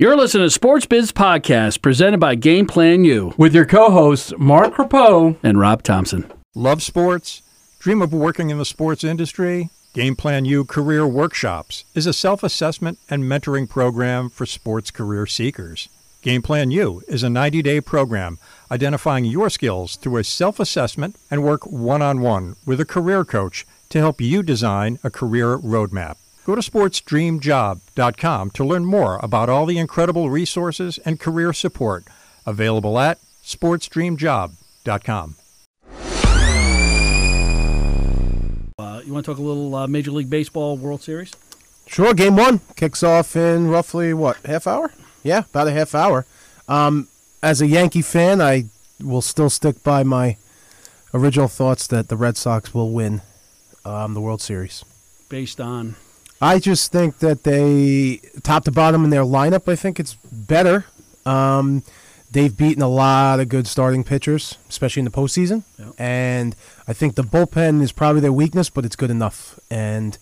You're listening to Sports Biz Podcast presented by Game Plan U with your co-hosts Mark Rapo and Rob Thompson. Love sports? Dream of working in the sports industry? Game Plan U Career Workshops is a self-assessment and mentoring program for sports career seekers. Game Plan U is a 90-day program identifying your skills through a self-assessment and work one-on-one with a career coach to help you design a career roadmap. Go to sportsdreamjob.com to learn more about all the incredible resources and career support available at sportsdreamjob.com. Uh, you want to talk a little uh, Major League Baseball World Series? Sure. Game one kicks off in roughly what half hour? Yeah, about a half hour. Um, as a Yankee fan, I will still stick by my original thoughts that the Red Sox will win um, the World Series. Based on I just think that they, top to bottom in their lineup, I think it's better. Um, they've beaten a lot of good starting pitchers, especially in the postseason. Yep. And I think the bullpen is probably their weakness, but it's good enough. And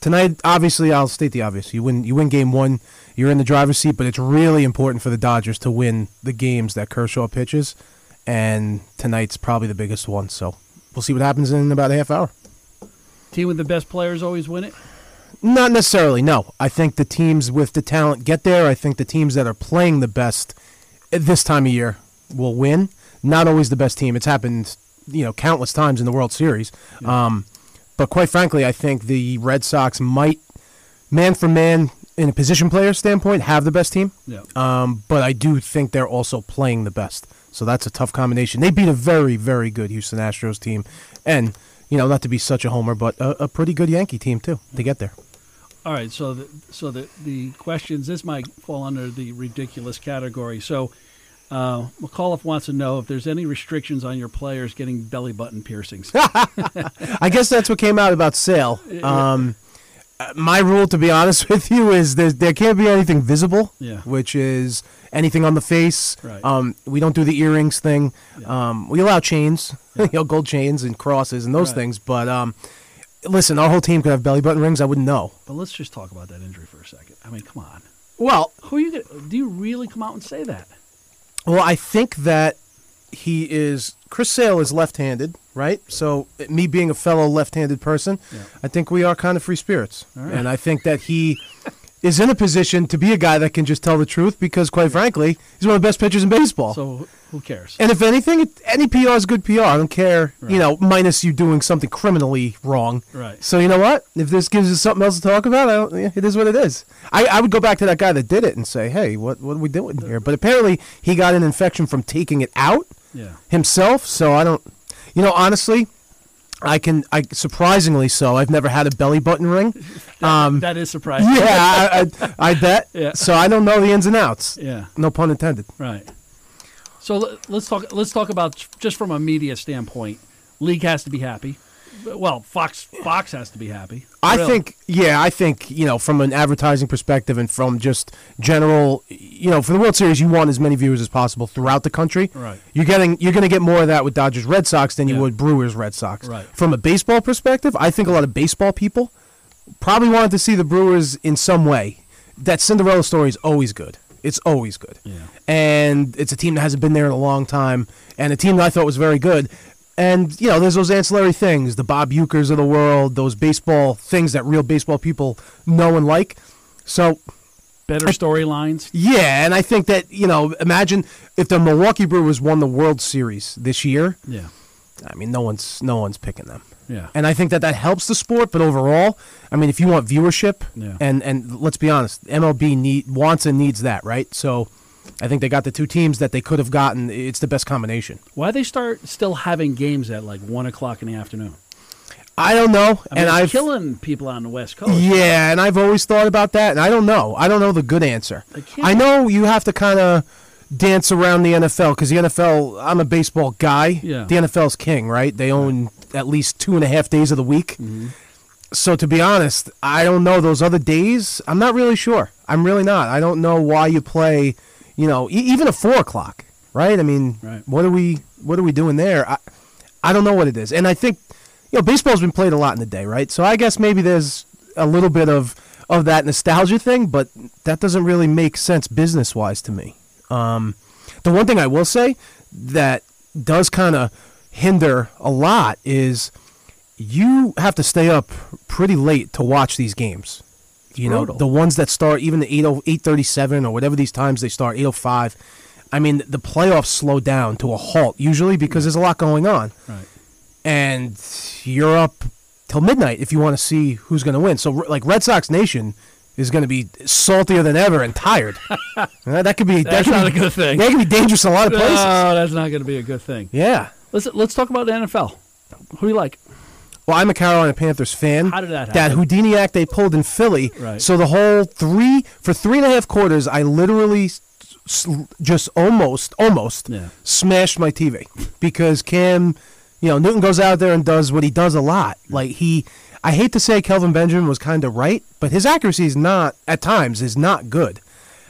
tonight, obviously, I'll state the obvious: you win, you win game one, you're in the driver's seat. But it's really important for the Dodgers to win the games that Kershaw pitches, and tonight's probably the biggest one. So we'll see what happens in about a half hour. Team with the best players always win it. Not necessarily. No, I think the teams with the talent get there. I think the teams that are playing the best at this time of year will win. Not always the best team. It's happened, you know, countless times in the World Series. Yeah. Um, but quite frankly, I think the Red Sox might, man for man, in a position player standpoint, have the best team. Yeah. Um, but I do think they're also playing the best. So that's a tough combination. They beat a very, very good Houston Astros team, and you know, not to be such a homer, but a, a pretty good Yankee team too to get there. All right, so the, so the the questions this might fall under the ridiculous category. So uh, McAuliffe wants to know if there's any restrictions on your players getting belly button piercings. I guess that's what came out about Sale. Um, my rule, to be honest with you, is there, there can't be anything visible, yeah. which is anything on the face. Right. Um, we don't do the earrings thing. Yeah. Um, we allow chains, Yeah. you know, gold chains and crosses and those Right. things. But um, listen, our whole team could have belly button rings. I wouldn't know. but let's just talk about that injury for a second. I mean, come on. Well, Who are you gonna, do you really come out and say that? Well, I think that he is. Chris Sale is left-handed, right? So, me being a fellow left-handed person, Yeah. I think we are kind of free spirits, right. and I think that he is in a position to be a guy that can just tell the truth because, quite frankly, he's one of the best pitchers in baseball. So who cares? and if anything, any PR is good PR. I don't care, Right. you know, minus you doing something criminally wrong. Right. So you know what? If this gives us something else to talk about, I don't, it is what it is. I, I would go back to that guy that did it and say, hey, what what are we doing here? But apparently he got an infection from taking it out Yeah. himself. So I don't, you know, honestly, I can, I surprisingly so. I've never had a belly button ring. Um, that is surprising. yeah, I, I, I bet. Yeah. So I don't know the ins and outs. Yeah. No pun intended. Right. So let- let's talk. Let's talk about just from a media standpoint. League has to be happy. Well, Fox Fox has to be happy. I Really. think, yeah, I think you know, from an advertising perspective and from just general, you know, for the World Series, you want as many viewers as possible throughout the country. Right. You're getting, you're going to get more of that with Dodgers Red Sox than you Yeah. would Brewers Red Sox. Right. From a baseball perspective, I think a lot of baseball people probably wanted to see the Brewers in some way. That Cinderella story is always good. It's always good. Yeah. And it's a team that hasn't been there in a long time, and a team that I thought was very good. And you know, there's those ancillary things, the Bob Ueckers of the world, those baseball things that real baseball people know and like. So better storylines. yeah, and I think that you know, imagine if the Milwaukee Brewers won the World Series this year. Yeah. I mean, no one's no one's picking them. Yeah. And I think that that helps the sport, but overall, I mean, if you want viewership, Yeah. and and let's be honest, MLB need wants and needs that, right? So, I think they got the two teams that they could have gotten. It's the best combination. Why they start still having games at like one o'clock in the afternoon? I don't know, I mean, and I'm killing people on the West Coast. yeah, and I've always thought about that, and I don't know. I don't know the good answer. Can't- I know you have to kind of dance around the NFL because the NFL. I'm a baseball guy. Yeah. The NFL's king, right? They own at least two and a half days of the week. Mm-hmm. So to be honest, I don't know those other days. I'm not really sure. I'm really not. I don't know why you play. You know, e- even a four o'clock, right? I mean, Right. what are we what are we doing there? I, I don't know what it is, and I think you know baseball's been played a lot in the day, right? So I guess maybe there's a little bit of of that nostalgia thing, but that doesn't really make sense business wise to me. Um, the one thing I will say that does kind of hinder a lot is you have to stay up pretty late to watch these games. You know, the ones that start even the 8 837 or whatever these times they start 805. I mean, the playoffs slow down to a halt usually because there's a lot going on Right. and you're up till midnight if you want to see who's going to win. So, like Red Sox Nation is going to be saltier than ever and tired. Uh, that could be that That's could not be, a good thing. That could be dangerous in a lot of places. No, that's not going to be a good thing. yeah. Let's let's talk about the NFL. Who do you like? Well, I'm a Carolina Panthers fan. How did that happen? That? Houdini act they pulled in Philly. Right. So the whole three for three and a half quarters, I literally just almost almost Yeah. smashed my TV because Cam, you know, Newton goes out there and does what he does a lot. Like he, I hate to say Kelvin Benjamin was kind of right, but his accuracy is not at times is not good.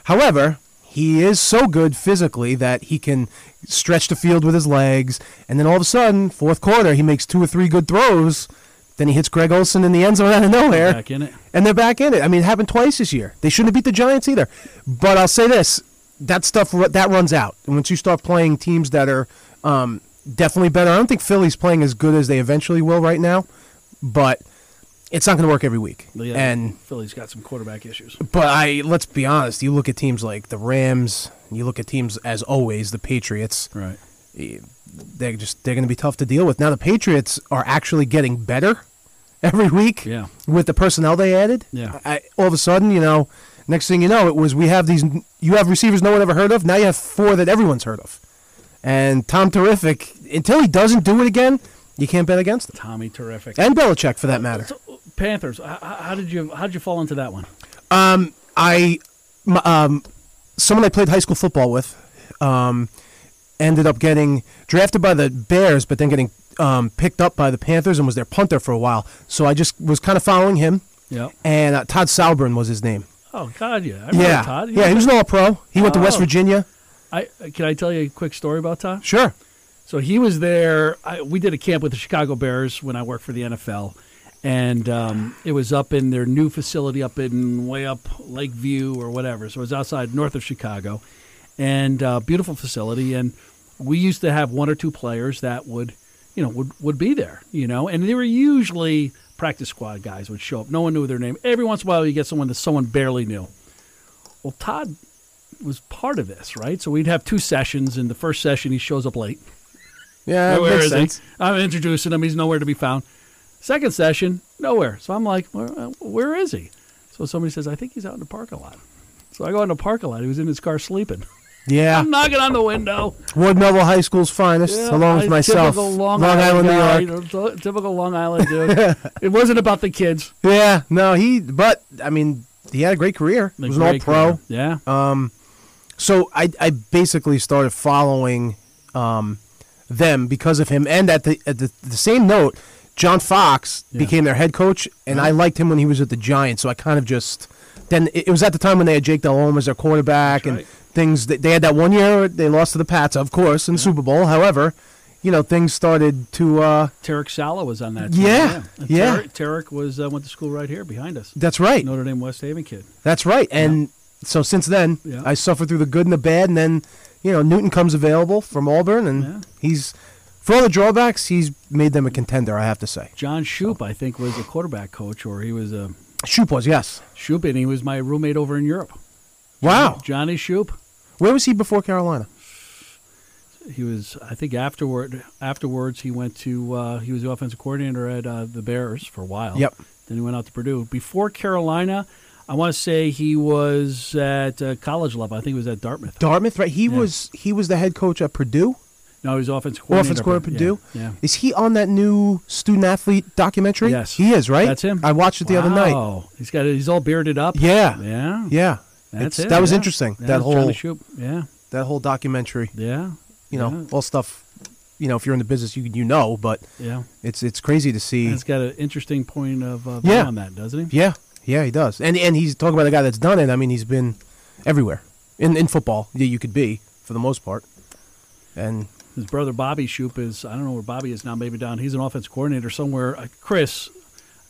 However, he is so good physically that he can stretch the field with his legs, and then all of a sudden, fourth quarter, he makes two or three good throws. Then he hits Greg Olsen in the end zone out of nowhere Back in it. and they're back in it. I mean, it happened twice this year. They shouldn't have beat the Giants either. But I'll say this: that stuff that runs out, and once you start playing teams that are um, definitely better, I don't think Philly's playing as good as they eventually will right now. But it's not going to work every week. Yeah, And Philly's got some quarterback issues. but I let's be honest. You look at teams like the Rams. You look at teams as always the Patriots. Right. Eh, they're just they're going to be tough to deal with. Now the Patriots are actually getting better every week. Yeah. With the personnel they added. Yeah. I, all of a sudden, you know, next thing you know, it was we have these. You have receivers no one ever heard of. Now you have four that everyone's heard of. And Tom Terrific, until he doesn't do it again, you can't bet against him. Tommy, terrific. And Belichick, for that uh, matter. So, Panthers. How, how did you how did you fall into that one? I, m- um, someone I played high school football with, um, ended up getting drafted by the Bears, but then getting um, picked up by the Panthers and was their punter for a while. So I just was kind of following him. Yeah. And uh, Todd Sauerbrun was his name. Oh God, yeah. I Yeah, Todd. yeah, he was an All-Pro. He went to West Oh. Virginia. I can I tell you a quick story about Todd? Sure. So he was there. I, we did a camp with the Chicago Bears when I worked for the NFL, and um, it was up in their new facility up in way up Lakeview or whatever. So it was outside north of Chicago, and uh, beautiful facility. And we used to have one or two players that would, you know, would would be there. You know, and they were usually practice squad guys would show up. No one knew their name. Every once in a while, you get someone that someone barely knew. Well, Todd was part of this, right? So we'd have two sessions. In the first session, he shows up late. Yeah, Where makes sense. he? I'm introducing him. He's nowhere to be found. Second session, nowhere. So I'm like, where, uh, where is he? So somebody says, I think he's out in the parking lot. So I go in the parking lot. He was in his car sleeping. Yeah, I'm knocking on the window. Ward Melville High School's finest, Yeah, along with myself. Typical Long, Island, guy, New York. you know, typical Long Island dude. it wasn't about the kids. Yeah, no, he. But I mean, he had a great career. He was an All-Pro. career. Yeah. So I, I basically started following um, them because of him. And at the at the, the same note, John Fox Yeah. became their head coach, and I liked him when he was at the Giants. So I kind of just then it, was at the time when they had Jake Delhomme as their quarterback, That's and right. things. They, they had that one year they lost to the Pats, of course, in the Super Bowl. However, you know things started to. Uh, Tarek Saleh was on that team. Yeah, And yeah. Tarek, Tarek was uh, went to school right here behind us. that's right. Notre Dame West Haven kid. That's right. And so since then, Yeah. I suffered through the good and the bad, and then you know Newton comes available from Auburn, and Yeah. he's for all the drawbacks, he's made them a contender. I have to say. John Shoop, I think, was a quarterback coach, or he was a Shoop was yes. Shoop, and he was my roommate over in Europe. Wow. Johnny Shoop. Where was he before Carolina? He was, I think, afterward. Afterwards, he went to. Uh, he was the offensive coordinator at uh, the Bears for a while. Yep. Then he went out to Purdue. Before Carolina, I want to say he was at uh, college level. I think he was at Dartmouth. Dartmouth, right? He Yeah. was he was the head coach at Purdue. No, he's offensive coordinator. Offense coordinator at Purdue. Yeah. yeah. Is he on that new student athlete documentary? Yes. he is. Right. That's him. I watched it the other night. Oh, He's got. He's all bearded up. Yeah. Yeah. Yeah. That's It's- it. that was yeah. interesting. Yeah, that whole Yeah. that whole documentary. Yeah. You know, all stuff. You know, if you're in the business, you you know, but Yeah. it's it's crazy to see. He's got an interesting point of uh, view Yeah. on that, doesn't he? Yeah, yeah, he does. And and he's talking about a guy that's done it. I mean, he's been everywhere in in football. Yeah, you could be for the most part. And His brother Bobby Shoop is I don't know where Bobby is now, maybe down. He's an offense coordinator somewhere. Uh, Chris,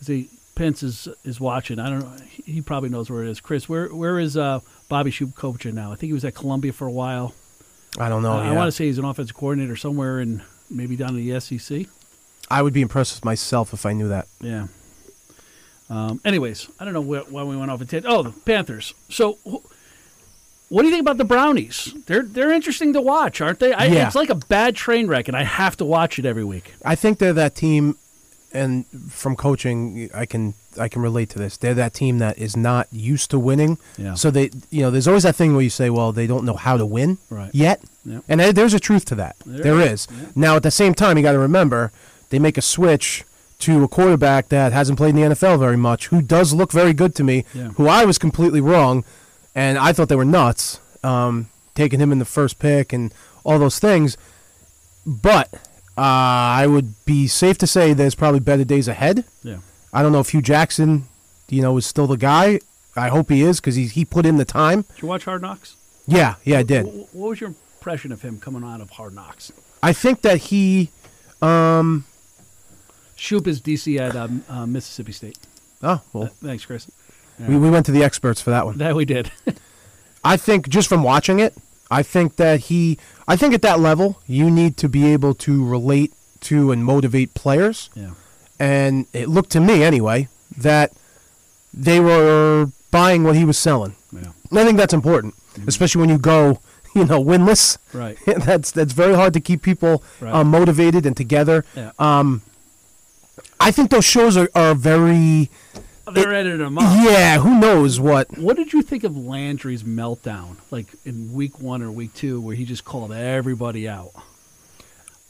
is he Pence is is watching. I don't know. He, probably knows where it is. Chris, where where is uh, Bobby Shoop coaching now? I think he was at Columbia for a while. I don't know. I, I want to say he's an offensive coordinator somewhere in maybe down in the SEC. I would be impressed with myself if I knew that. Yeah. Um, anyways, I don't know wh- why we went off a tangent. Oh, the Panthers. So, wh- what do you think about the Brownies? They're they're interesting to watch, aren't they? I, Yeah. It's like a bad train wreck, and I have to watch it every week. I think they're that team, and from coaching, I can I can relate to this. They're that team that is not used to winning. Yeah. So they, you know, there's always that thing where you say, well, they don't know how to win Right. yet, Yep. and there's a truth to that. There there is. is. Now, at the same time, you got to remember they make a switch to a quarterback that hasn't played in the NFL very much, who does look very good to me, Yeah. who I was completely wrong, and I thought they were nuts um, taking him in the first pick and all those things. But uh, I would be safe to say there's probably better days ahead. Yeah. I don't know if Hue Jackson, you know, is still the guy. I hope he is because he he put in the time. Did you watch Hard Knocks? Yeah, yeah, I did. Wh- What was your impression of him coming out of Hard Knocks? I think that he. Shoop is DC at um, uh, Mississippi State. Oh Uh, well, thanks, Chris. We, we went to the experts for that one. That we did. I think just from watching it, I think that he. I think at that level, you need to be able to relate to and motivate players. yeah. and it looked to me anyway that they were buying what he was selling. Yeah. And I think that's important, especially when you go, you know, winless. Right. that's that's very hard to keep people Right. uh, motivated and together. Yeah. Um, I think those shows are, are very They're editing him up. yeah. Who knows what? What did you think of Landry's meltdown, like in week one or week two, where he just called everybody out?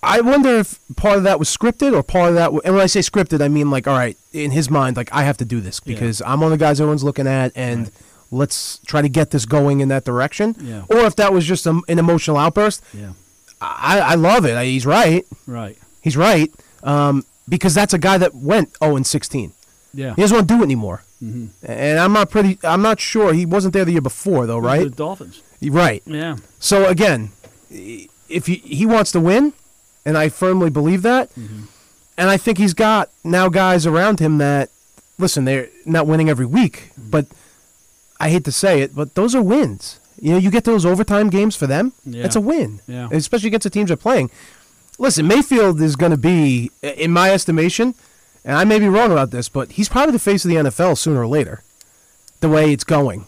I wonder if part of that was scripted or part of that. And when I say scripted, I mean like, all right, in his mind, like I have to do this Yeah. because I'm one of the guys everyone's looking at, and Right. let's try to get this going in that direction. Yeah. Or if that was just a, an emotional outburst, Yeah. I, I love it. I, he's right. Right. He's right. Um, because that's a guy that went 0 and 16. Yeah. He doesn't want to do it anymore. Mm-hmm. And I'm not pretty. I'm not sure he wasn't there the year before though, The right? Dolphins. Right. Yeah. So again, if he, he wants to win, and I firmly believe that, Mm-hmm. and I think he's got now guys around him that listen, they're not winning every week, Mm-hmm. but I hate to say it, but those are wins. You know, you get those overtime games for them. Yeah. It's a win, Yeah. especially against the teams they're playing. Listen, Mayfield is going to be, in my estimation, and I may be wrong about this, but he's probably the face of the NFL sooner or later. The way it's going,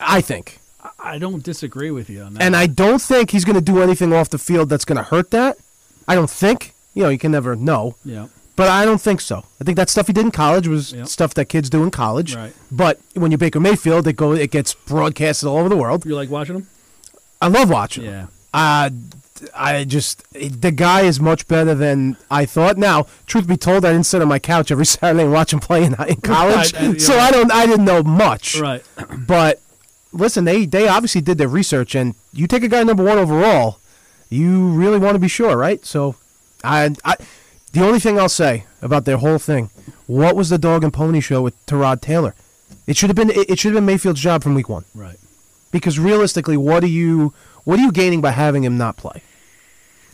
I think. I- don't disagree with you on that. And I don't think he's going to do anything off the field that's going to hurt that. I don't think. You know, you can never know. yeah. But I don't think so. I think that stuff he did in college was Yep. stuff that kids do in college. Right. But when you Baker Mayfield, it go it gets broadcasted all over the world. You like watching him? I love watching. Yeah. him. Uh, I just the guy is much better than I thought. Now, truth be told, I didn't sit on my couch every Saturday and watch him play in, in college, Right, so yeah. I don't. I didn't know much. Right. But listen, they they obviously did their research, and you take a guy number one overall, you really want to be sure, right? So, I, I the only thing I'll say about their whole thing, what was the dog and pony show with Tyrod Taylor? It should have been it, it should have been Mayfield's job from week one, Right. because realistically, what are you what are you gaining by having him not play?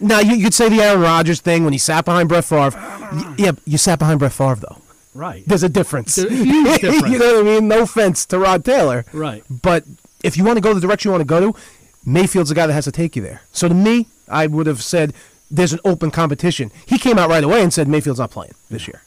Now you, you could say the Aaron Rodgers thing when he sat behind Brett Favre. Y- yeah, you sat behind Brett Favre though. Right. There's a difference. There's a huge difference. you know what I mean? No offense to Rod Taylor. Right. But if you want to go the direction you want to go to, Mayfield's the guy that has to take you there. So to me, I would have said there's an open competition. He came out right away and said Mayfield's not playing this year.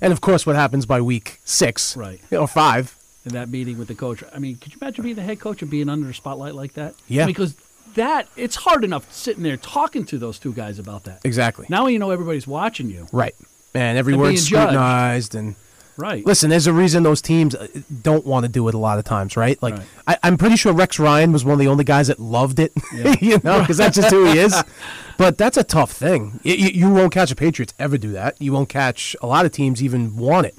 And of course, what happens by week six Right. or five? In that meeting with the coach. I mean, could you imagine being the head coach and being under a spotlight like that? Yeah. Because that it's hard enough sitting there talking to those two guys about that. Exactly. Now you know everybody's watching you. Right. And every And word's scrutinized and. Right. Listen, there's a reason those teams uh, don't want to do it a lot of times, right? Like, Right. I, I'm pretty sure Rex Ryan was one of the only guys that loved it, Yeah. you know, because that's just who he is. But that's a tough thing. You, you won't catch the Patriots ever do that. You won't catch a lot of teams even want it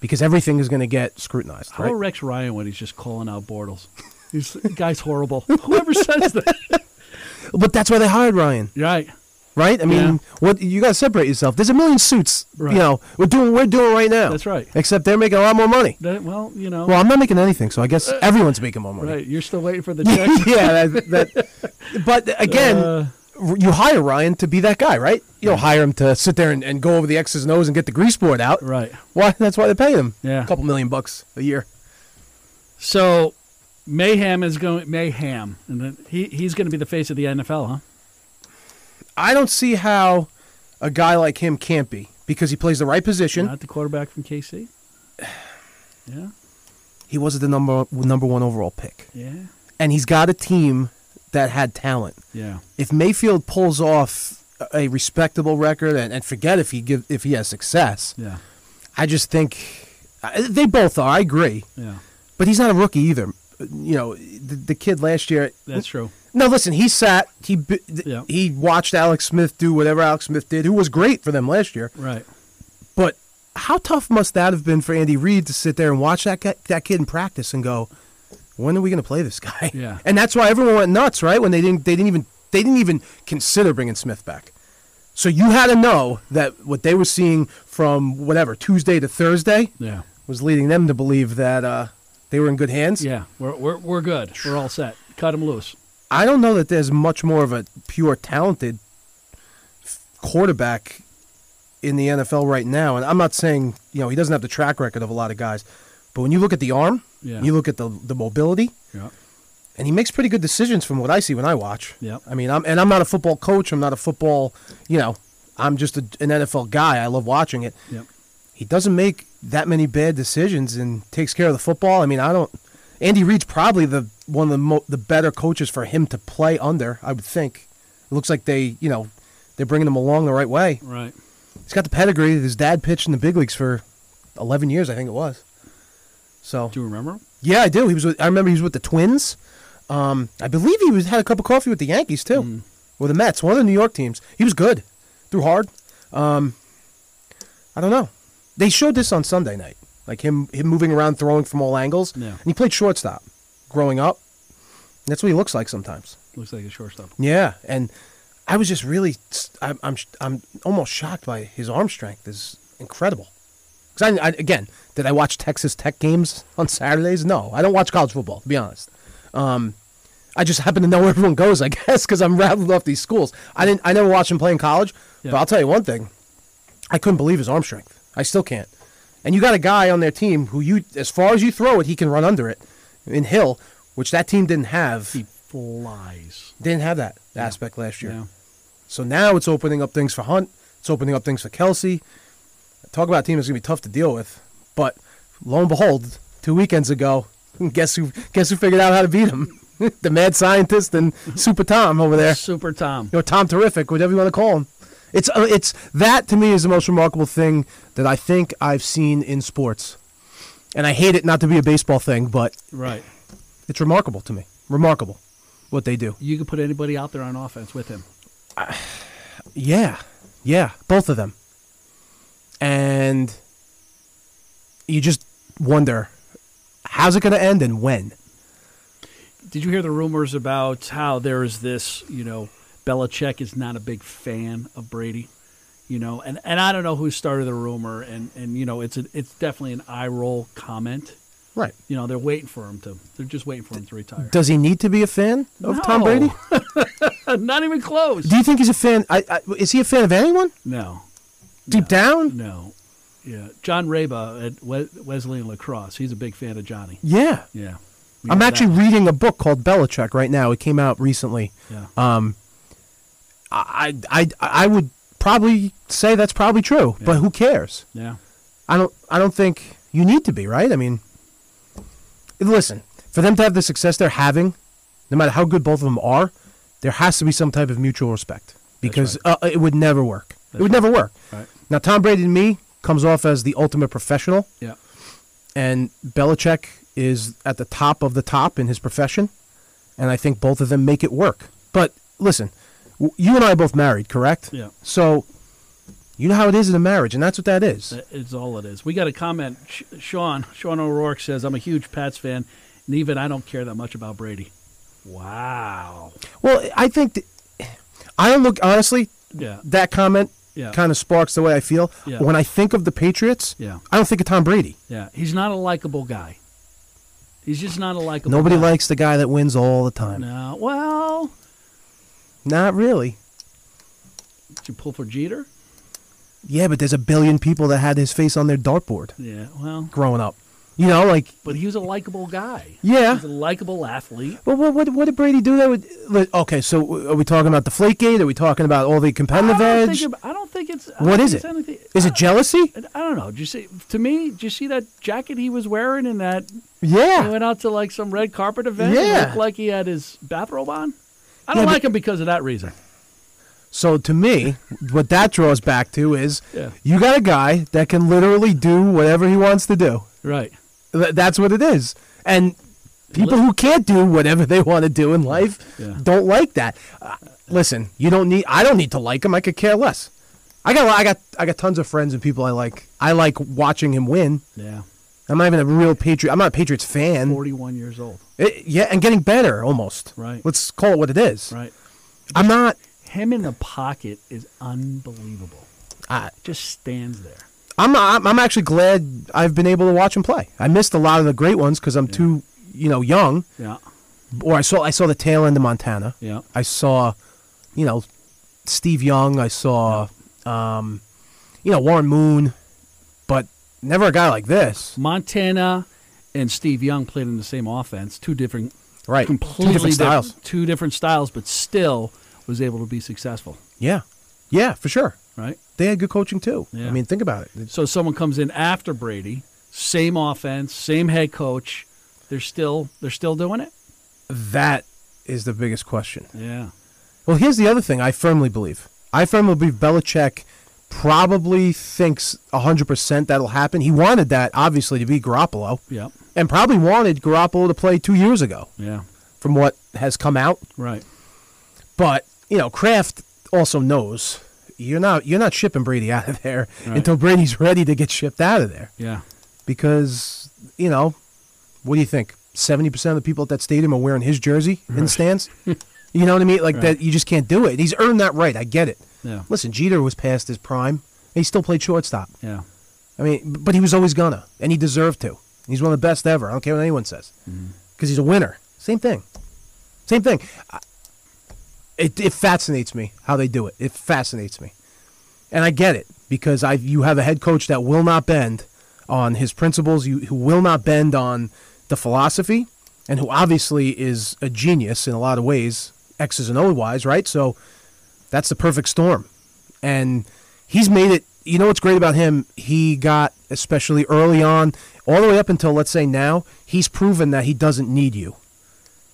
because everything is going to get scrutinized, How right? Rex Ryan when he's just calling out Bortles? He's guy's horrible. Whoever says that. But that's why they hired Ryan, Right. right? I mean, Yeah. what you got to separate yourself. There's a million suits, Right. you know. We're doing we're doing right now. That's right. Except they're making a lot more money. That, well, you know. Well, I'm not making anything, so I guess everyone's making more money. right. You're still waiting for the check. yeah, that, that, but again, Uh, you hire Ryan to be that guy, right? You don't hire him to sit there and, and go over the X's and O's and get the grease board out. Right. Why? That's why they pay him. Yeah. a couple million bucks a year. So Mayhem is going Mayhem, and then he he's going to be the face of the NFL, huh? I don't see how a guy like him can't be because he plays the right position. Not the quarterback from KC. Yeah, He was the number number one overall pick, yeah, and he's got a team that had talent. yeah. If Mayfield pulls off a respectable record, and, and forget if he give if he has success, Yeah, I just think they both are. I agree, yeah, but he's not a rookie either. You know, the, the kid last year. that's true. No, listen. He sat. He Yeah. he watched Alex Smith do whatever Alex Smith did, who was great for them last year. Right. But how tough must that have been for Andy Reid to sit there and watch that that kid in practice and go, "When are we going to play this guy?" Yeah. And that's why everyone went nuts, right? When they didn't they didn't even they didn't even consider bringing Smith back. So you had to know that what they were seeing from whatever Tuesday to Thursday Yeah, was leading them to believe that uh, they were in good hands. yeah. We're we're we're good. We're all set. Cut him loose. I don't know that there's much more of a pure talented quarterback in the NFL right now. And I'm not saying, you know, he doesn't have the track record of a lot of guys. But when you look at the arm, Yeah. you look at the the mobility, Yeah. and he makes pretty good decisions from what I see when I watch. Yeah. I mean, I'm and I'm not a football coach. I'm not a football, you know, I'm just a, an NFL guy. I love watching it. Yep. He doesn't make that many bad decisions and takes care of the football. I mean, I don't. Andy Reid's probably the one of the mo- the better coaches for him to play under. I would think. It looks like they, you know, they're bringing him along the right way. Right. He's got the pedigree. His dad pitched in the big leagues for 11 years, I think it was. So Do you remember him? yeah, I do. He was. With, I remember he was with the Twins. Um, I believe he was had a cup of coffee with the Yankees too, Mm. or the Mets. One of the New York teams. He was good. Threw hard. Um, I don't know. They showed this on Sunday night, like him him moving around, throwing from all angles. Yeah. And he played shortstop, growing up. That's what he looks like sometimes. Looks like a shortstop. Yeah, and I was just really, I'm, I'm, I'm almost shocked by his arm strength. is incredible. Because I, I, again, did I watch Texas Tech games on Saturdays? No, I don't watch college football. To be honest, um, I just happen to know where everyone goes. I guess because I'm rattled off these schools. I didn't, I never watched him play in college. Yeah. But I'll tell you one thing, I couldn't believe his arm strength. I still can't. And you got a guy on their team who you, as far as you throw it, he can run under it. In Hill, which that team didn't have. He flies. Didn't have that aspect last year. Yeah. So now it's opening up things for Hunt. It's opening up things for Kelce. Talk about a team that's gonna be tough to deal with. But lo and behold, two weekends ago, guess who guess who figured out how to beat him? the mad scientist and Super Tom over there. Super Tom. Know, Tom Terrific, whatever you want to call him. It's uh, it's that to me is the most remarkable thing that I think I've seen in sports. And I hate it not to be a baseball thing, but Right. it's remarkable to me. Remarkable what they do. You could put anybody out there on offense with him. Yeah, yeah, both of them. And you just wonder how's it going to end and when? Did you hear the rumors about how there is this, you know, Belichick is not a big fan of Brady, you know, and, and I don't know who started the rumor, and, and you know, it's a, it's definitely an eye roll comment. Right. You know, they're waiting for him to, they're just waiting for him to retire. Does he need to be a fan of Tom Brady? not even close. Do you think he's a fan? I, I, is he a fan of anyone? No, Deep down? no, yeah. John Raba at Wesleyan Lacrosse, he's a big fan of Johnny. Yeah. Yeah, I'm actually that. reading a book called Belichick right now. It came out recently. yeah. Um, I, I, I would probably say that's probably true, but who cares? yeah. I don't I don't think you need to be, right? I mean listen, for them to have the success they're having, no matter how good both of them are, there has to be some type of mutual respect because uh, it would never work. it would right. never work. Right. Now Tom Brady to me comes off as the ultimate professional Yeah. and Belichick is at the top of the top in his profession, and I think both of them make it work. But listen, you and I are both married, correct? Yeah. So you know how it is in a marriage, and that's what that is. It's all it is. We got a comment. Sh- Sean Sean O'Rourke says, "I'm a huge Pats fan, and even I don't care that much about Brady." Wow. Well, I think th- I don't look honestly. Yeah. That comment Yeah. kind of sparks the way I feel. Yeah. When I think of the Patriots, Yeah. I don't think of Tom Brady. Yeah. He's not a likable guy. He's just not a likable. Nobody guy. likes the guy that wins all the time. No. Well, Not really. Did you pull for Jeter? Yeah, but there's a billion people that had his face on their dartboard Yeah. Well, growing up. You know, like but he was a likable guy. Yeah. He's a likable athlete. Well, what, what, what did Brady do that would? Okay, so are we talking about the flake Flakegate? Are we talking about all the competitive don't, edge? think, it- I don't think it's. I What is it? anything- Is it jealousy? I don't know. Did you see? To me, did you see that jacket he was wearing in that? Yeah. He went out to like some red carpet event. Yeah. looked like he had his bathrobe on. I don't Yeah, like him because of that reason. So to me, what that draws back to is Yeah. you got a guy that can literally do whatever he wants to do. Right. That's what it is. And people who can't do whatever they want to do in life Yeah. don't like that. Uh, listen, you don't need. I don't need to like him. I could care less. I got. I got. I got tons of friends and people I like. I like watching him win. Yeah. I'm not even a real Patriot. I'm not a Patriots fan. Forty-one years old. It- yeah, and getting better almost. Right. Let's call it what it is. Right. I'm not. Him in the pocket is unbelievable. I, Just stands there. I'm I'm I'm actually glad I've been able to watch him play. I missed a lot of the great ones because I'm too, you know, young. Yeah. Or I saw I saw the tail end of Montana. Yeah. I saw, you know, Steve Young. I saw, um, you know, Warren Moon, but never a guy like this. Montana and Steve Young played in the same offense. Two different, Right. completely Two different styles. Two different styles, but still was able to be successful. Yeah. Yeah, for sure. Right. They had good coaching too. Yeah. I mean, think about it. So someone comes in after Brady, same offense, same head coach. They're still they're still doing it. That is the biggest question. Yeah. Well, here's the other thing I firmly believe. I firmly believe Belichick probably thinks 100% that'll happen. He wanted that, obviously, to be Garoppolo, Yeah. and probably wanted Garoppolo to play two years ago, Yeah. from what has come out. Right. But, you know, Kraft also knows you're not you're not shipping Brady out of there Right. until Brady's ready to get shipped out of there. Yeah. Because, you know, what do you think? 70% of the people at that stadium are wearing his jersey in the stands? you know what I mean? Like Right. that you just can't do it. He's earned that right. I get it. Yeah. Listen, Jeter was past his prime. He still played shortstop. Yeah. I mean, but he was always gonna, and he deserved to. He's one of the best ever. I don't care what anyone says, mm-hmm. because he's a winner. Same thing. Same thing. I- It it fascinates me how they do it. It fascinates me, and I get it because I you have a head coach that will not bend on his principles. You who will not bend on the philosophy, and who obviously is a genius in a lot of ways, X's and O wise, right? So that's the perfect storm. And he's made it. You know what's great about him? He got, especially early on, all the way up until, let's say, now, he's proven that he doesn't need you.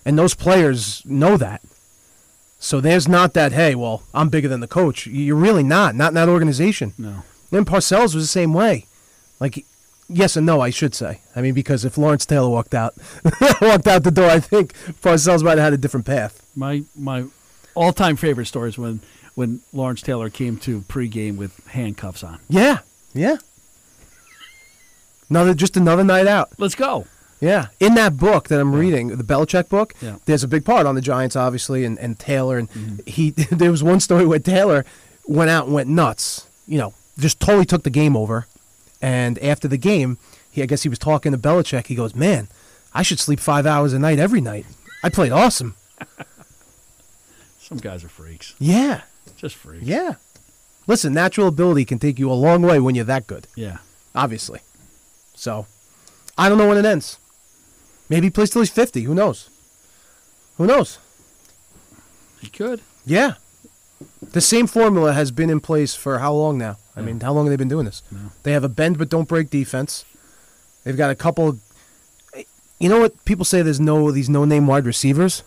And those players know that. So there's not that, hey, well, I'm bigger than the coach. You're really not. Not in that organization. No. And Parcells was the same way. Like, yes and no, I should say. I mean, because if Lawrence Taylor walked out, walked out the door, I think Parcells might have had a different path. My my all time favorite stories when when Lawrence Taylor came to pregame with handcuffs on. Yeah, yeah. Another, just another night out. Let's go. Yeah. In that book that I'm reading, the Belichick book, Yeah. there's a big part on the Giants, obviously, and, and Taylor. And mm-hmm. he, there was one story where Taylor went out and went nuts. You know, just totally took the game over. And after the game, he, I guess he was talking to Belichick. He goes, "Man, I should sleep five hours a night every night. I played awesome." Some guys are freaks. Yeah, Just freaks. yeah. Listen, natural ability can take you a long way when you're that good. Yeah. obviously. So, I don't know when it ends. Maybe he plays till he's 50. Who knows? Who knows? He could. Yeah. The same formula has been in place for how long now? I mean, how long have they been doing this? They have a bend but don't break defense. They've got a couple. You know what people say? There's no these no name wide receivers,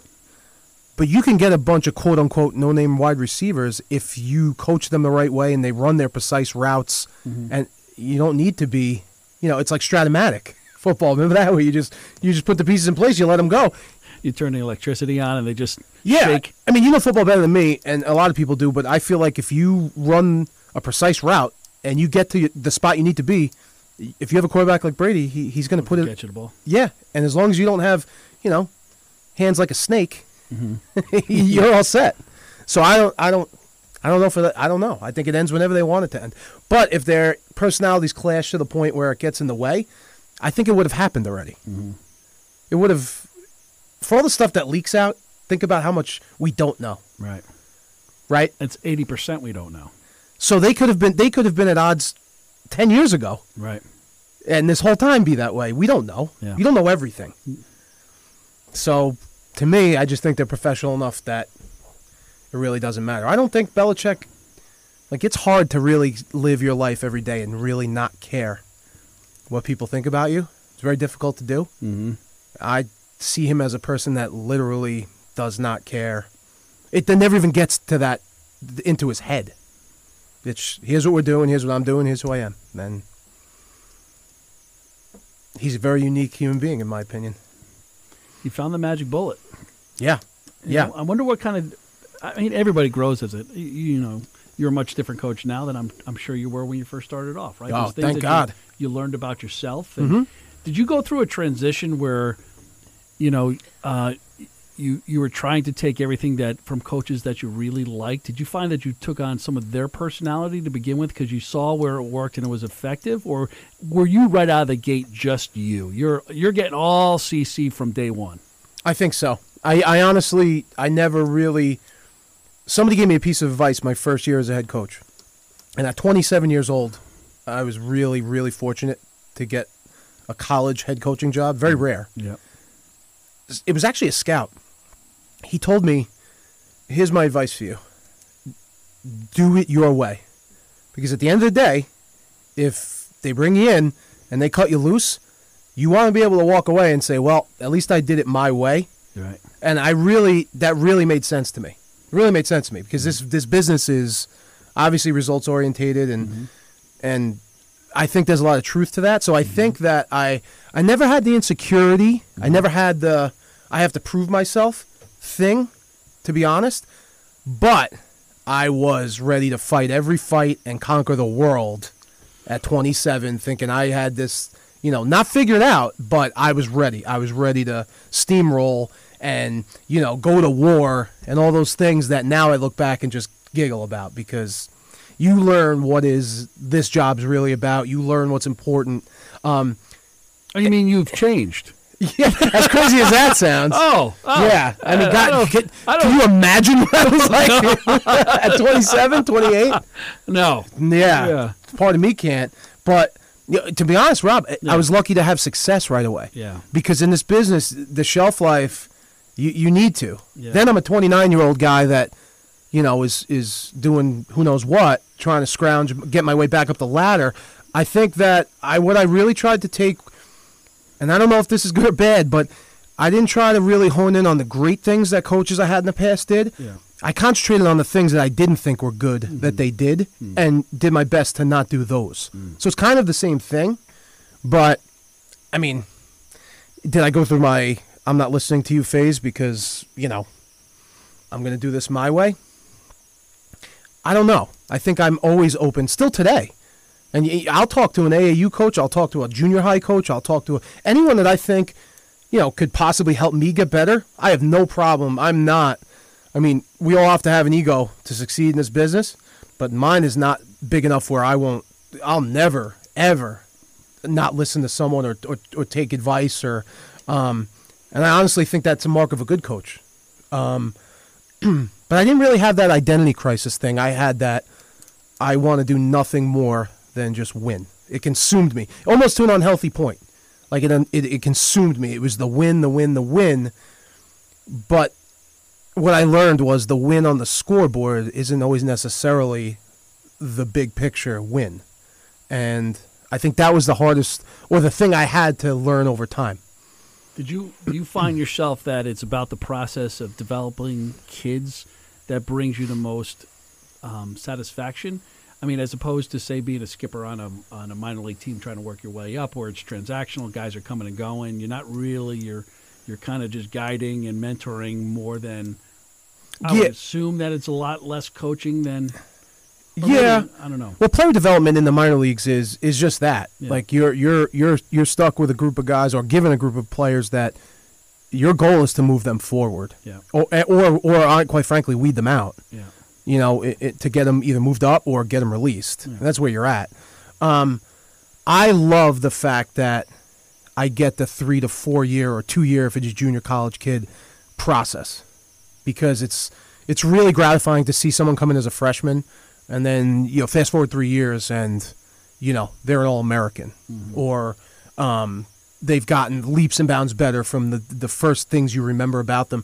but you can get a bunch of quote unquote no name wide receivers if you coach them the right way and they run their precise routes, mm-hmm. and you don't need to be. You know, it's like Strat-O-Matic football. Remember that where you just you just put the pieces in place, you let them go. You turn the electricity on and they just Yeah, shake. I mean, you know football better than me, and a lot of people do. But I feel like if you run a precise route and you get to the spot you need to be, if you have a quarterback like Brady, he, he's going to put it. Catch the ball. Yeah, and as long as you don't have, you know, hands like a snake, Mm-hmm. you're all set. So I don't, I don't, I don't know for that. I don't know. I think it ends whenever they want it to end. But if their personalities clash to the point where it gets in the way, I think it would have happened already. Mm-hmm. It would have, for all the stuff that leaks out. Think about how much we don't know. Right. right? It's eighty percent we don't know. So they could have been they could have been at odds ten years ago, Right. and this whole time be that way. We don't know. Yeah. You don't know everything. So to me, I just think they're professional enough that it really doesn't matter. I don't think Belichick like it's hard to really live your life every day and really not care what people think about you. It's very difficult to do. Mm-hmm. I see him as a person that literally does not care. It never even gets to that into his head. It's here's what we're doing, here's what I'm doing, here's who I am. Then he's a very unique human being, in my opinion. He found the magic bullet. Yeah, You yeah. know, I wonder what kind of. I mean, everybody grows as it. You, you know, you're a much different coach now than I'm. I'm sure you were when you first started off, right? Oh, thank God. You, you learned about yourself. And Mhm. Did you go through a transition where, you know, uh, you you were trying to take everything that from coaches that you really liked? Did you find that you took on some of their personality to begin with because you saw where it worked and it was effective, or were you right out of the gate just you? You're you're getting all CC from day one. I think so. I, I honestly, I never really. Somebody gave me a piece of advice my first year as a head coach. And at 27 years old, I was really, really fortunate to get a college head coaching job. Very rare. Yeah. It was actually a scout. He told me, here's my advice for you do it your way. Because at the end of the day, if they bring you in and they cut you loose, you want to be able to walk away and say, well, at least I did it my way Right. and I really that really made sense to me. It really made sense to me because this mm-hmm. this business is obviously results orientated and mm-hmm. and I think there's a lot of truth to that. So I mm-hmm. think that I I never had the insecurity. I never had the I have to prove myself thing, to be honest. But I was ready to fight every fight and conquer the world at 27, thinking I had this, you know, not figured out, but I was ready. I was ready to steamroll and, you know, go to war and all those things that now I look back and just giggle about because you learn what is this job's really about. You learn what's important. Um, you mean you've changed? Yeah, as crazy as that sounds. Oh, oh. Yeah, I mean, I God, don't- can, I can you imagine what I was like at 27, 28? No. Yeah, Yeah. part of me can't. But to be honest, Rob, I- Yeah. I was lucky to have success right away. Yeah. Because in this business, the shelf life, you, you need to. Yeah. Then I'm a 29 year old guy that, you know, is is doing who knows what, trying to scrounge, get my way back up the ladder. I think that I what I really tried to take, and I don't know if this is good or bad, but I didn't try to really hone in on the great things that coaches I had in the past did. Yeah. I concentrated on the things that I didn't think were good mm-hmm. that they did mm. and did my best to not do those. Mm. So it's kind of the same thing, but I mean, did I go through my I'm not listening to you phase because, you know, I'm going to do this my way? I don't know. I think I'm always open still today. And I'll talk to an AAU coach, I'll talk to a junior high coach, I'll talk to a, anyone that I think, you know, could possibly help me get better. I have no problem. I'm not I mean, we all have to have an ego to succeed in this business, but mine is not big enough where I won't I'll never ever not listen to someone or or, or take advice or um and I honestly think that's a mark of a good coach. Um but I didn't really have that identity crisis thing. I had that I want to do nothing more than just win. It consumed me, almost to an unhealthy point. Like it, it, it consumed me. It was the win, the win, the win. But what I learned was the win on the scoreboard isn't always necessarily the big picture win. And I think that was the hardest, or the thing I had to learn over time. Did you do you find yourself that it's about the process of developing kids that brings you the most um, satisfaction? I mean, as opposed to say being a skipper on a on a minor league team trying to work your way up, where it's transactional, guys are coming and going. You're not really you're you're kind of just guiding and mentoring more than. I Yeah. would assume that it's a lot less coaching than. Yeah. maybe- I don't know. Well, player development in the minor leagues is is just that. Yeah. Like you're you're you're you're stuck with a group of guys or given a group of players that your goal is to move them forward. Yeah. Or or or quite frankly, weed them out. Yeah. You know, it, it, to get them either moved up or get them released. Yeah. That's where you're at. Um, I love the fact that I get the three to four year or two year if it's a junior college kid process because it's it's really gratifying to see someone come in as a freshman, and then you know, fast forward three years, and you know they're an All American, or um, they've gotten leaps and bounds better from the the first things you remember about them,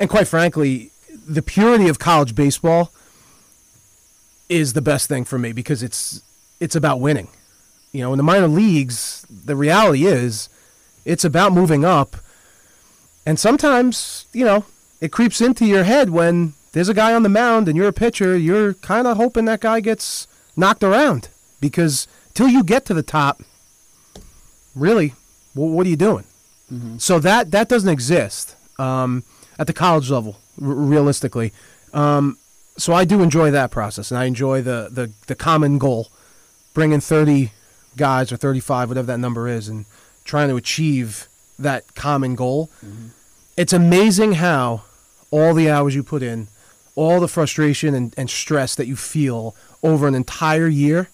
and quite frankly, the purity of college baseball is the best thing for me because it's it's about winning. You know, in the minor leagues, the reality is it's about moving up. And sometimes, you know, it creeps into your head when there's a guy on the mound and you're a pitcher, you're kind of hoping that guy gets knocked around because till you get to the top, really, wh- what are you doing? So that that doesn't exist um, at the college level, r- realistically. Um, so I do enjoy that process, and I enjoy the, the, the common goal, bringing 30 guys or 35, whatever that number is, and trying to achieve that common goal. It's amazing how all the hours you put in, all the frustration and, and stress that you feel over an entire year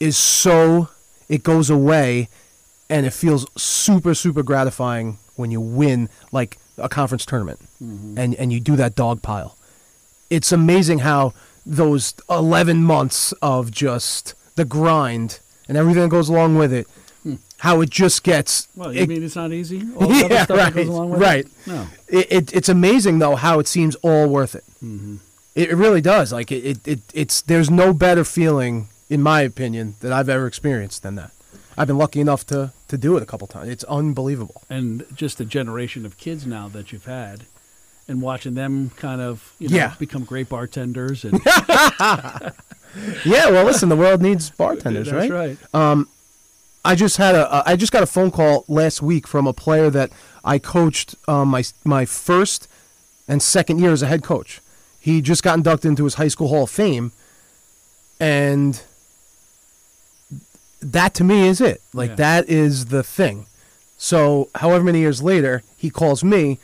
is so, it goes away and it feels super, super gratifying when you win like a conference tournament and, and you do that dog pile it's amazing how those 11 months of just the grind and everything that goes along with it, how it just gets. Well, you it- mean it's not easy? All yeah, right, along with right. It? No. It, it, it's amazing though how it seems all worth it. Mm-hmm. It, it really does. Like it, it, it's there's no better feeling, in my opinion, that I've ever experienced than that. I've been lucky enough to to do it a couple times. It's unbelievable. And just the generation of kids now that you've had, and watching them kind of you know, Yeah. become great bartenders. And Yeah. Well, listen, the world needs bartenders, that's right? right. I just had a uh, I just got a phone call last week from a player that I coached um, my my first and second year as a head coach. He just got inducted into his high school Hall of Fame, and that to me is it. Like Yeah. that is the thing. So, however many years later, he calls me,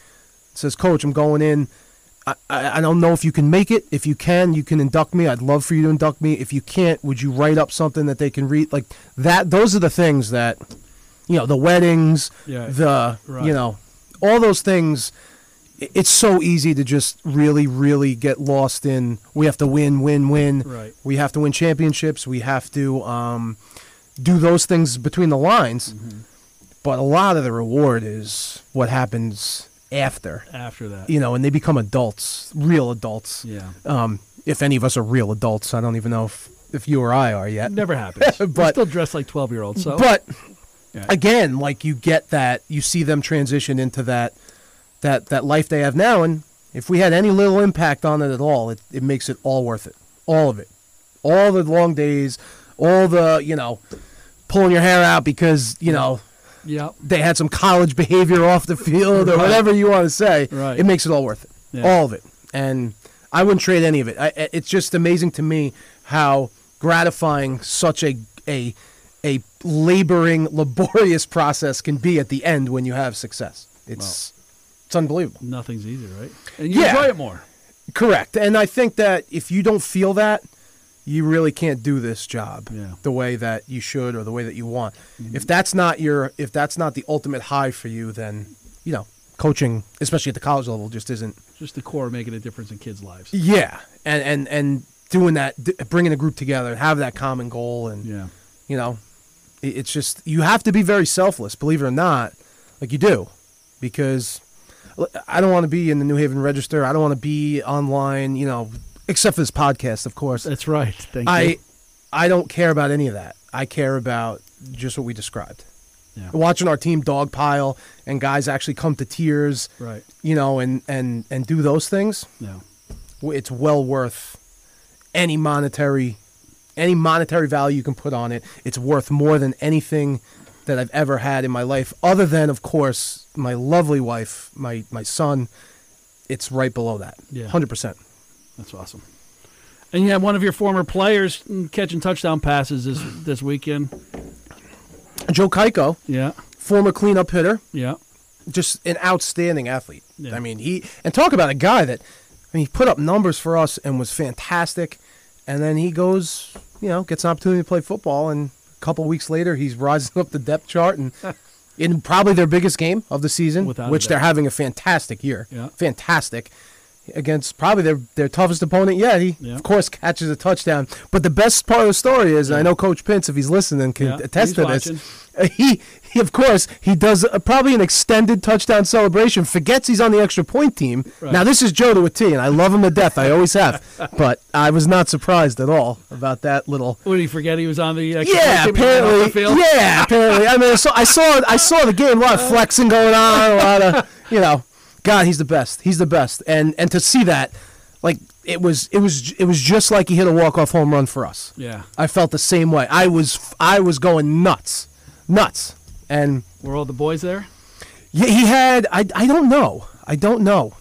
says, "Coach, I'm going in. I, I, I don't know if you can make it. If you can, you can induct me. I'd love for you to induct me. If you can't, would you write up something that they can read? Like that. Those are the things that, you know, the weddings, Yeah. the, Right. you know, all those things. It's so easy to just really, really get lost in. We have to win, win, win. Right. We have to win championships. We have to um, do those things between the lines. Mm-hmm. But a lot of the reward is what happens after After that, you know, and they become adults, real adults. yeah, Um, if any of us are real adults, I don't even know if, if you or I are yet. it never happens. We're But- still dressed like twelve year olds. So, But Yeah. again, like you get that, you see them transition into that that that life they have now, and if we had any little impact on it at all, it, it makes it all worth it, all of it, all the long days, all the you know, pulling your hair out because you know yeah, they had some college behavior off the field or Right. whatever you want to say. Right. It makes it all worth it. Yeah. All of it. And I wouldn't trade any of it. I, it's just amazing to me how gratifying such a a a laboring, laborious process can be at the end when you have success. It's it's unbelievable. nothing's easy, right? And you Yeah. enjoy it more. Correct. And I think that if you don't feel that, you really can't do this job Yeah. the way that you should or the way that you want. Mm-hmm. If that's not your if that's not the ultimate high for you, then you know, coaching, especially at the college level, just isn't Just the core making a difference in kids' lives. Yeah. And and and doing that bringing a group together, and have that common goal and Yeah, you know, it's just you have to be very selfless, believe it or not, like you do, because I don't want to be in the New Haven Register. I don't want to be online, you know, except for this podcast, of course. that's right. Thank I you. I don't care about any of that. I care about just what we described. Yeah. Watching our team dogpile and guys actually come to tears, Right. you know, and and and do those things. Yeah. It's well worth any monetary any monetary value you can put on it. It's worth more than anything that I've ever had in my life, other than, of course, my lovely wife, my my son. It's right below that. Yeah. hundred percent. That's awesome. And you have one of your former players catching touchdown passes this this weekend. Joe Keiko, Yeah. former cleanup hitter, Yeah. just an outstanding athlete. Yeah. I mean, he and talk about a guy that I mean, he put up numbers for us and was fantastic. And then he goes, you know, gets an opportunity to play football, and a couple weeks later, he's rising up the depth chart and in probably their biggest game of the season, Without which they're having a fantastic year. Yeah. Fantastic. Against probably their their toughest opponent yet. He Yeah. of course catches a touchdown. But the best part of the story is, and I know Coach Pence, if he's listening, can Yeah, attest to this. watching. He, he of course he does uh, probably an extended touchdown celebration. Forgets he's on the extra point team. Right. Now this is Joe to a T, and I love him to death. I always have. But I was not surprised at all about that little What did he forget? He was on the uh, yeah, team and ran the apparently. field? Yeah, apparently. I mean, so I saw I saw the game. A lot of flexing going on. A lot of you know. God, he's the best. He's the best. And and to see that, like it was it was it was just like he hit a walk off home run for us. Yeah. I felt the same way. I was I was going nuts, nuts. And Were all the boys there? yeah, he had. I I don't know. I don't know.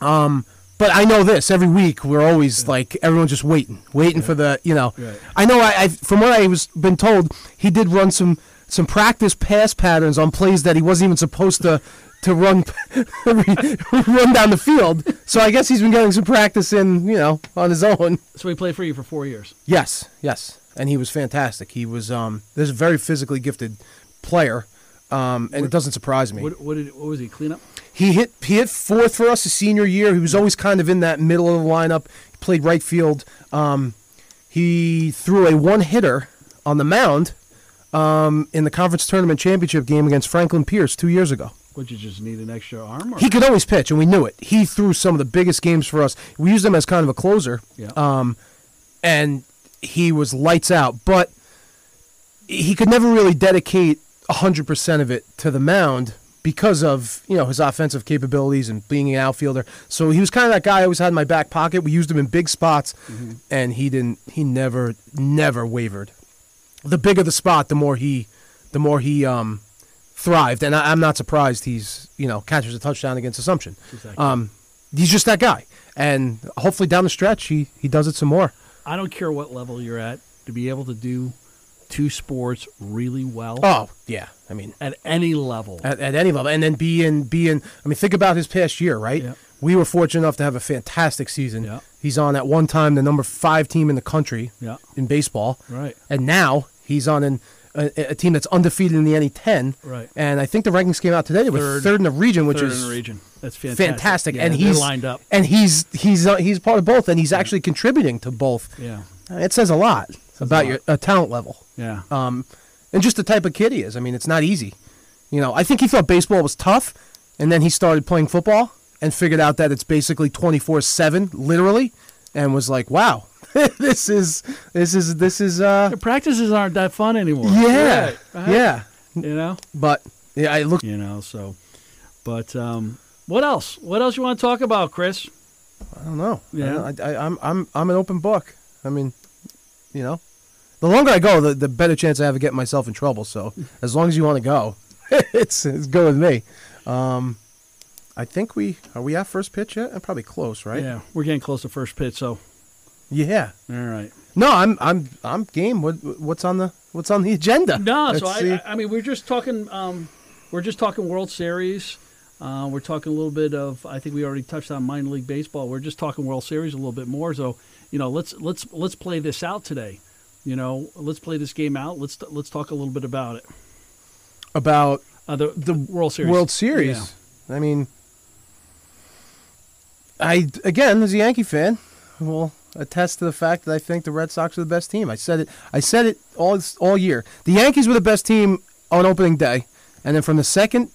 Um, but I know this. Every week we're always like everyone's just waiting, waiting for the you know. Right. I know. I, I from what I was been told, he did run some some practice pass patterns on plays that he wasn't even supposed to to run run down the field. So I guess he's been getting some practice in you know on his own. So he played for you for four years. Yes, yes, and he was fantastic. He was um, this a very physically gifted player, um, and it doesn't surprise me. What, what did what was he clean up? He hit he hit fourth for us his senior year. He was always kind of in that middle of the lineup. He played right field. Um, he threw a one hitter on the mound um, in the conference tournament championship game against Franklin Pierce two years ago. Would you just need an extra arm? Or? He could always pitch, and we knew it. He threw some of the biggest games for us. We used him as kind of a closer, Yeah. um, and he was lights out. But he could never really dedicate hundred percent of it to the mound because of you know his offensive capabilities and being an outfielder. So he was kind of that guy I always had in my back pocket. We used him in big spots, and he didn't. He never, never wavered. The bigger the spot, the more he, the more he um, thrived. And I, I'm not surprised he's you know catches a touchdown against Assumption. Exactly. Um, he's just that guy, and hopefully down the stretch he he does it some more. I don't care what level you're at to be able to do two sports really well Oh yeah, I mean at any level. at, at any level, and then be in be in. I mean, think about his past year, right? Yeah. We were fortunate enough to have a fantastic season. Yeah. He's on at one time the number five team in the country yeah. in baseball, Right. and now he's on an, a, a team that's undefeated in the NE10. Right. And I think the rankings came out today. They were Third- third, in the region, which Third is in the region. That's fantastic. fantastic. Yeah, and he's lined up. and he's he's uh, he's part of both, and he's actually contributing to both. Yeah. It says a lot about a your lot. uh, talent level. Yeah. um, and just the type of kid he is. I mean, it's not easy. You know, I think he thought baseball was tough, and then he started playing football and figured out that it's basically twenty four seven, literally, and was like, "Wow, this is this is this is uh, The practices aren't that fun anymore. yeah, Right, right. yeah." You know. But yeah, I look. You know. So, but um, what else? What else you want to talk about, Chris? I don't know. Yeah. I, I, I'm I'm I'm an open book. I mean, you know, the longer I go, the the better chance I have of getting myself in trouble. So as long as you want to go, it's it's good with me. Um, I think we are we at first pitch yet? I'm probably close, right? Yeah, we're getting close to first pitch. So, Yeah. all right. No, I'm I'm I'm game. What what's on the what's on the agenda? No, Let's so see. I, I mean, we're just talking. Um, we're just talking World Series. Uh, we're talking a little bit of. I think we already touched on minor league baseball. We're just talking World Series a little bit more. So, you know, let's let's let's play this out today. You know, let's play this game out. Let's let's talk a little bit about it. about Uh, the the World Series. World Series. I mean, I again as a Yankee fan will attest to the fact that I think the Red Sox are the best team. I said it. I said it all all year. The Yankees were the best team on opening day, and then from the second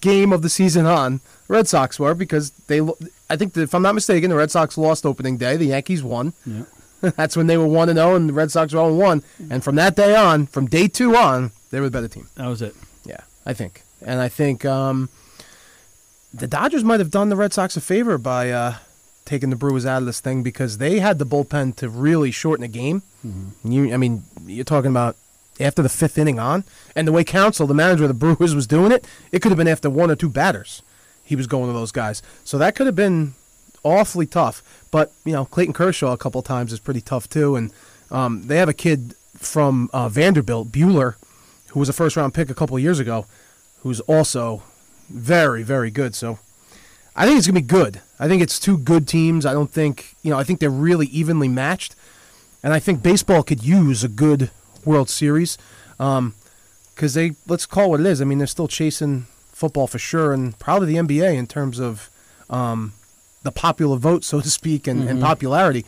game of the season on, Red Sox were because they. I think that if I'm not mistaken, the Red Sox lost opening day. The Yankees won. Yeah. That's when they were one and zero, and the Red Sox were zero one. And from that day on, from day two on, they were the better team. That was it. Yeah, I think, and I think um, the Dodgers might have done the Red Sox a favor by uh, taking the Brewers out of this thing because they had the bullpen to really shorten a game. You, I mean, you're talking about after the fifth inning on, and the way Counsell, the manager of the Brewers, was doing it, it could have been after one or two batters. He was going to those guys, so that could have been awfully tough. But you know, Clayton Kershaw a couple times is pretty tough too, and um, they have a kid from uh, Vanderbilt, Buehler, who was a first round pick a couple years ago, who's also very, very good. So I think it's gonna be good. I think it's two good teams. I don't think you know. I think they're really evenly matched, and I think baseball could use a good World Series because they let's call it what it is. I mean, they're still chasing football for sure, and probably the NBA in terms of um, the popular vote, so to speak, and, and popularity.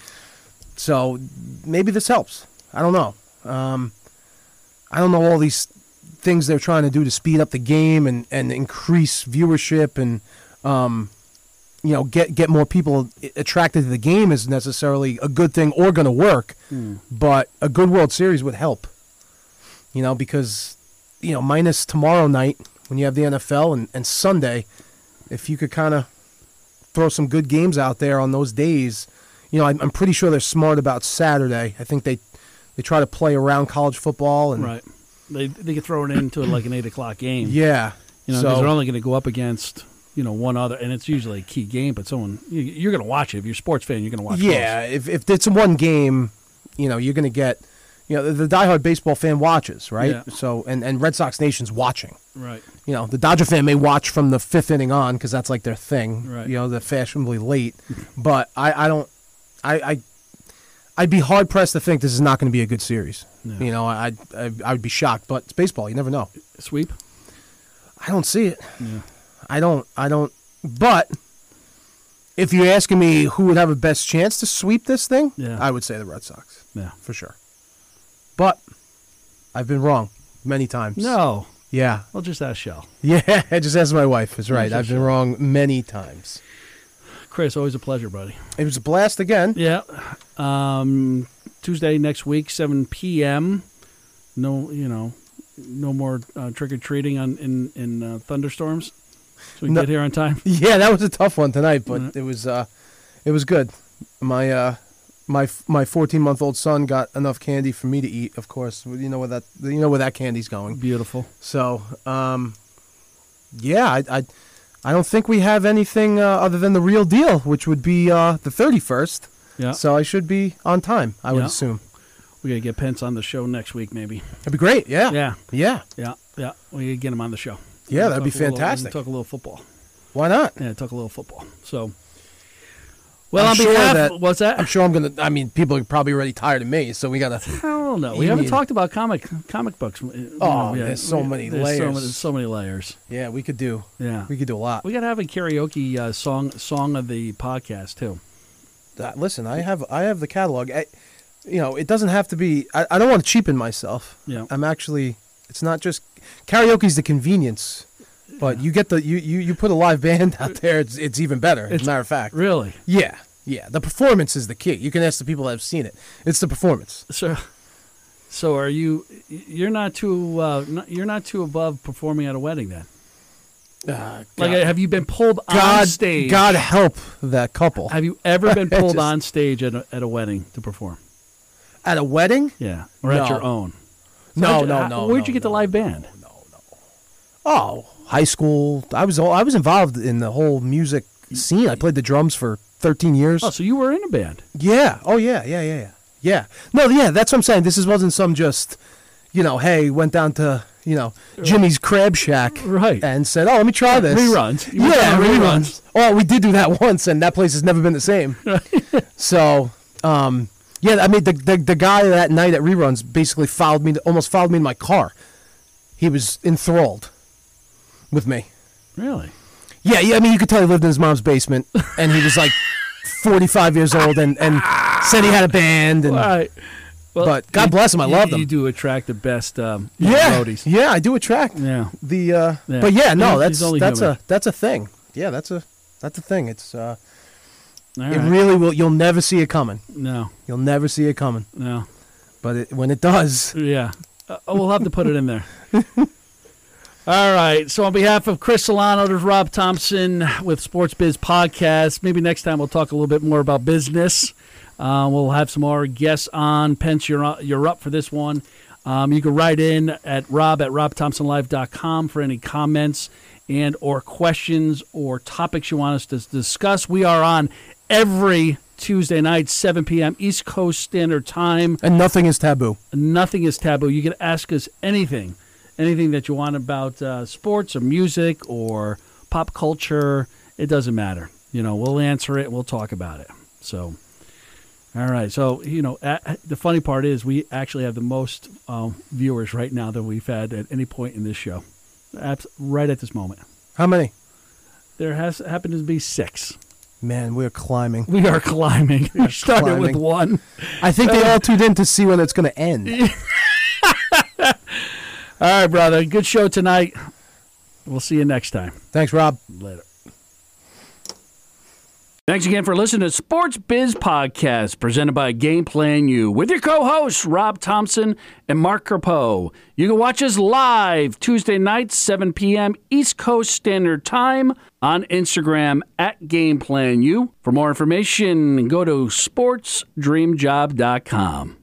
So maybe this helps. I don't know. Um, I don't know all these things they're trying to do to speed up the game and, and increase viewership and um, you know get get more people attracted to the game is necessarily a good thing or going to work. But a good World Series would help. You know because you know minus tomorrow night when you have the NFL and, and Sunday, if you could kind of throw some good games out there on those days. You know, I'm, I'm pretty sure they're smart about Saturday. I think they they try to play around college football and Right. They they could throw it into like an eight o'clock game. yeah. You know, because so they're only going to go up against you know one other, and it's usually a key game. But someone you, you're going to watch it if you're a sports fan. You're going to watch. yeah, if if it's one game, you know, you're going to get you know the, the diehard baseball fan watches right. Yeah. So and and Red Sox Nation's watching. right. You know, the Dodger fan may watch from the fifth inning on because that's like their thing. Right. You know, they're fashionably late, but I I don't I I. I'd be hard pressed to think this is not going to be a good series. No. You know, I I I would be shocked, but it's baseball. You never know. Sweep. I don't see it. Yeah. I don't. I don't. But if you're asking me who would have a best chance to sweep this thing, Yeah. I would say the Red Sox Yeah. for sure. But I've been wrong many times. No. Yeah. I'll just ask Shell. Yeah. I just asked my wife. Is right. I've been sure. wrong many times. Chris, always a pleasure, buddy. It was a blast again. Yeah. Um, Tuesday next week, 7 p.m. No, you know, no more uh, trick or treating on in in uh, thunderstorms. So we can No. get here on time. Yeah, that was a tough one tonight, but Mhm. it was uh, it was good. My uh, my my 14 month old son got enough candy for me to eat. Of course, you know where that you know where that candy's going. Beautiful. So, um, yeah, I, I, I don't think we have anything uh, other than the real deal, which would be uh, the 31st. Yeah. So I should be on time, I would Yeah. assume. We gotta get Pence on the show next week, maybe. That'd be great. Yeah. Yeah. Yeah. Yeah. Yeah. We gotta get him on the show. Yeah, that'd be talk a little- fantastic. Talk a little football. Why not? Yeah, talk a little football. So, well, I'm on sure behalf, that- what's that? I'm sure I'm gonna. I mean, people are probably already tired of me, so we gotta. Hell don't. We haven't talked about comic comic books. Oh, yeah, there's so many there's So layers. many, so many layers. Yeah, we could do. Yeah, We could do a lot. we gotta have a karaoke uh, song song of the podcast too. Uh, listen, I have I have the catalog. I, you know, it doesn't have to be. I, I don't want to cheapen myself. Yeah. I'm actually. It's not just karaoke's the convenience, but you get the you, you you put a live band out there. It's it's even better. As a matter of fact. Really? Yeah, yeah. The performance is the key. You can ask the people that have seen it. It's the performance. So, so are you? You're not too. Uh, not, you're not too above performing at a wedding then. Uh, Like, have you been pulled on God, stage? God help that couple have you ever been pulled just- on stage at a, at a wedding to perform? at a wedding. Yeah, or at your own? No, How'd you- no, how- no. Where'd no, you get the no, live no, band? No, no. Oh, high school. I was all, I was involved in the whole music scene. I played the drums for 13 years. Oh, so you were in a band? Yeah. Oh yeah. Yeah. Yeah. Yeah. Yeah. No. Yeah. That's what I'm saying. This is, wasn't some just, you know, hey, went down to you know Jimmy's Crab Shack, Right. and said, oh, let me try this. Reruns. You Yeah, to reruns. Oh, we did do that once, and that place has never been the same. so, um, yeah, I mean, the, the the guy that night at reruns basically followed me, almost followed me in my car. He was enthralled with me. Really? Yeah, yeah. I mean, you could tell he lived in his mom's basement, and he was like 45 years old, and, and said he had a band, and right. Well, But God you- bless him, I you- loved him. You do attract the best um, yeah, roadies. yeah, I do attract Yeah. the. Uh, Yeah. But yeah, no, that's that's human. a that's a thing. Yeah, that's a that's a thing. It's uh, All it really will. You'll never see it coming. no, You'll never see it coming. no. But it, when it does, Yeah. Uh, we'll have to put it in there. All right. So, on behalf of Chris Solano, there's Rob Thompson with Sports Biz Podcast. Maybe next time we'll talk a little bit more about business. Uh, we'll have some more guests on. Pence, you're up, you're up for this one. Um, you can write in at rob at robthompsonlive.com for any comments and or questions or topics you want us to discuss. We are on every Tuesday night, 7 p.m. East Coast Standard Time. and nothing is taboo. Nothing is taboo. You can ask us anything, anything that you want about uh, sports or music or pop culture. It doesn't matter. You know, we'll answer it. We'll talk about it. So, all right. So, you know, a the funny part is we actually have the most um, viewers right now than we've had at any point in this show. Abs- right at this moment, How many? there has happened to be six. Man, we're climbing. We are climbing. We started with one. I think they all tuned in to see when it's going to end. All right, brother. Good show tonight. We'll see you next time. Thanks, Rob. Later. Thanks again for listening to Sports Biz Podcast presented by Game Plan U with your co-hosts Rob Thompson and Mark Carpo. You can watch us live Tuesday nights, 7 p.m. East Coast Standard Time on Instagram at Game Plan U. For more information, go to sportsdreamjob.com.